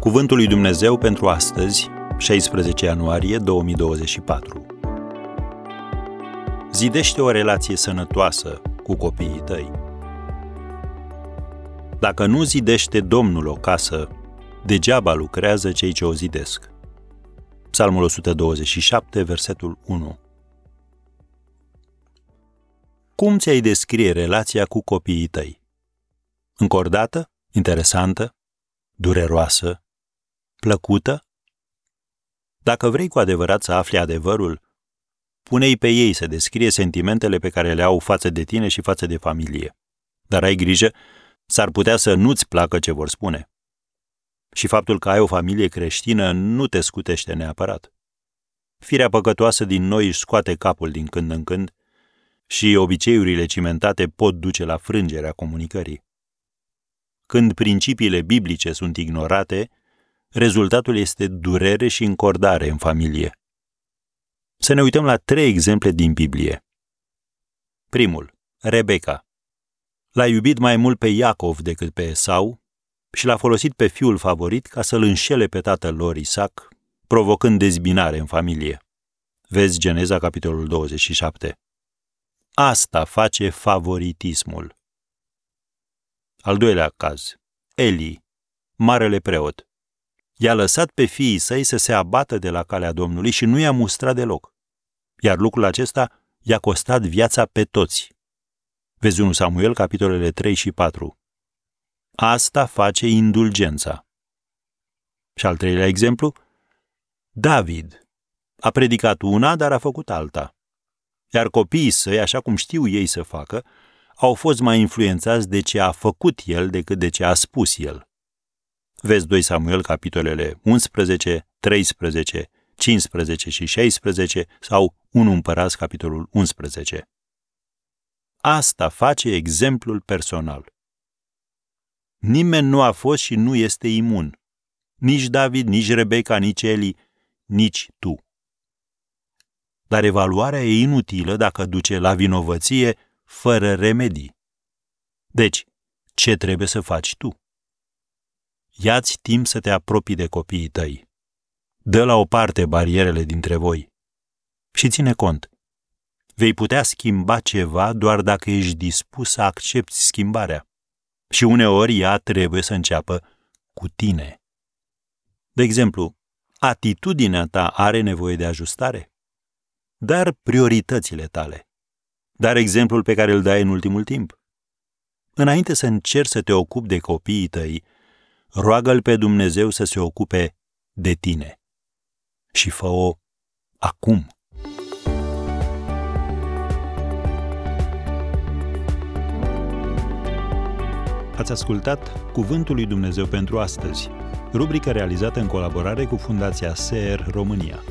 Cuvântul lui Dumnezeu pentru astăzi, 16 ianuarie 2024. Zidește o relație sănătoasă cu copiii tăi. Dacă nu zidește Domnul o casă, degeaba lucrează cei ce o zidesc. Psalmul 127, versetul 1. Cum ți-ai descrie relația cu copiii tăi? Încordată? Interesantă? Dureroasă? Plăcută? Dacă vrei cu adevărat să afli adevărul, pune-i pe ei să descrie sentimentele pe care le au față de tine și față de familie. Dar ai grijă, s-ar putea să nu-ți placă ce vor spune. Și faptul că ai o familie creștină nu te scutește neapărat. Firea păcătoasă din noi își scoate capul din când în când și obiceiurile cimentate pot duce la frângerea comunicării. Când principiile biblice sunt ignorate, rezultatul este durere și încordare în familie. Să ne uităm la trei exemple din Biblie. Primul, Rebecca. L-a iubit mai mult pe Iacov decât pe Esau și l-a folosit pe fiul favorit ca să-l înșele pe tatăl lor Isaac, provocând dezbinare în familie. Vezi Geneza, capitolul 27. Asta face favoritismul. Al doilea caz. Eli, marele preot. I-a lăsat pe fiii săi să se abată de la calea Domnului și nu i-a mustrat deloc. Iar lucrul acesta i-a costat viața pe toți. Vezi 1 Samuel, capitolele 3 și 4. Asta face indulgența. Și al treilea exemplu, David. A predicat una, dar a făcut alta. Iar copiii săi, așa cum știu ei să facă, au fost mai influențați de ce a făcut el decât de ce a spus el. Vezi 2 Samuel, capitolele 11, 13, 15 și 16 sau 1 Împărați, capitolul 11. Asta face exemplul personal. Nimeni nu a fost și nu este imun. Nici David, nici Rebecca, nici Eli, nici tu. Dar evaluarea e inutilă dacă duce la vinovăție fără remedii. Deci, ce trebuie să faci tu? Ia-ți timp să te apropii de copiii tăi. Dă la o parte barierele dintre voi. Și ține cont. Vei putea schimba ceva doar dacă ești dispus să accepti schimbarea. Și uneori ea trebuie să înceapă cu tine. De exemplu, atitudinea ta are nevoie de ajustare? Dar prioritățile tale. Dar exemplul pe care îl dai în ultimul timp. Înainte să încerci să te ocupi de copiii tăi, roagă-L pe Dumnezeu să se ocupe de tine. Și fă-o acum. Ați ascultat Cuvântul lui Dumnezeu pentru astăzi, rubrica realizată în colaborare cu Fundația SER România.